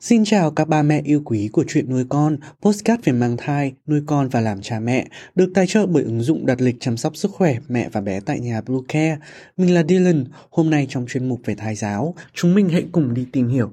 Xin chào các ba mẹ yêu quý của chuyện nuôi con, postcard về mang thai, nuôi con và làm cha mẹ, được tài trợ bởi ứng dụng đặt lịch chăm sóc sức khỏe mẹ và bé tại nhà Blue Care. Mình là Dylan, hôm nay trong chuyên mục về thai giáo, chúng mình hãy cùng đi tìm hiểu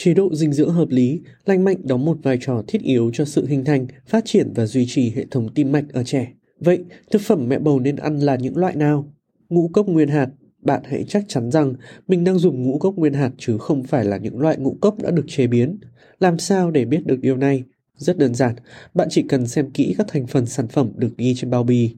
Chế độ dinh dưỡng hợp lý, lành mạnh đóng một vai trò thiết yếu cho sự hình thành, phát triển và duy trì hệ thống tim mạch ở trẻ. Vậy, thực phẩm mẹ bầu nên ăn là những loại nào? Ngũ cốc nguyên hạt, bạn hãy chắc chắn rằng mình đang dùng ngũ cốc nguyên hạt chứ không phải là những loại ngũ cốc đã được chế biến. Làm sao để biết được điều này? Rất đơn giản, bạn chỉ cần xem kỹ các thành phần sản phẩm được ghi trên bao bì.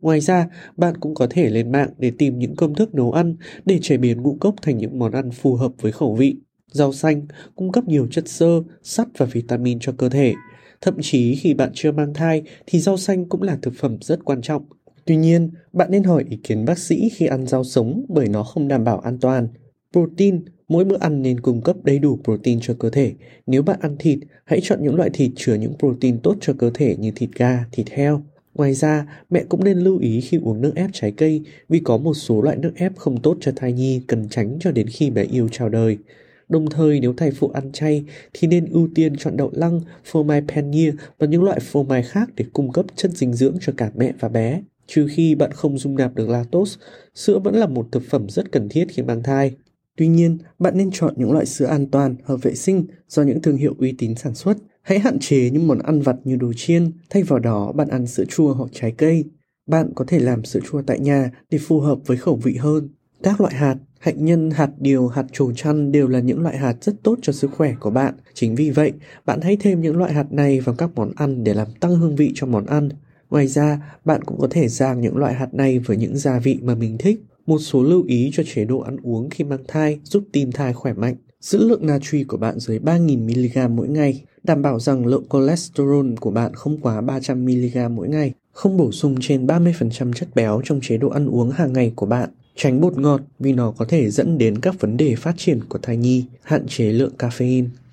Ngoài ra, bạn cũng có thể lên mạng để tìm những công thức nấu ăn để chế biến ngũ cốc thành những món ăn phù hợp với khẩu vị. Rau xanh cung cấp nhiều chất xơ, sắt và vitamin cho cơ thể. Thậm chí khi bạn chưa mang thai thì rau xanh cũng là thực phẩm rất quan trọng. Tuy nhiên, bạn nên hỏi ý kiến bác sĩ khi ăn rau sống bởi nó không đảm bảo an toàn. Protein, mỗi bữa ăn nên cung cấp đầy đủ protein cho cơ thể. Nếu bạn ăn thịt, hãy chọn những loại thịt chứa những protein tốt cho cơ thể như thịt gà, thịt heo. Ngoài ra, mẹ cũng nên lưu ý khi uống nước ép trái cây vì có một số loại nước ép không tốt cho thai nhi cần tránh cho đến khi bé yêu chào đời. Đồng thời nếu thai phụ ăn chay thì nên ưu tiên chọn đậu lăng, phô mai panir và những loại phô mai khác để cung cấp chất dinh dưỡng cho cả mẹ và bé. Trừ khi bạn không dung nạp được lactose, sữa vẫn là một thực phẩm rất cần thiết khi mang thai. Tuy nhiên, bạn nên chọn những loại sữa an toàn, hợp vệ sinh do những thương hiệu uy tín sản xuất. Hãy hạn chế những món ăn vặt như đồ chiên, thay vào đó bạn ăn sữa chua hoặc trái cây. Bạn có thể làm sữa chua tại nhà để phù hợp với khẩu vị hơn. Các loại hạt Hạnh nhân, hạt điều, hạt trổ chăn đều là những loại hạt rất tốt cho sức khỏe của bạn. Chính vì vậy, bạn hãy thêm những loại hạt này vào các món ăn để làm tăng hương vị cho món ăn. Ngoài ra, bạn cũng có thể rang những loại hạt này với những gia vị mà mình thích. Một số lưu ý cho chế độ ăn uống khi mang thai giúp tim thai khỏe mạnh. Giữ lượng natri của bạn dưới 3.000mg mỗi ngày, đảm bảo rằng lượng cholesterol của bạn không quá 300mg mỗi ngày, không bổ sung trên 30% chất béo trong chế độ ăn uống hàng ngày của bạn. Tránh bột ngọt vì nó có thể dẫn đến các vấn đề phát triển của thai nhi, hạn chế lượng caffeine.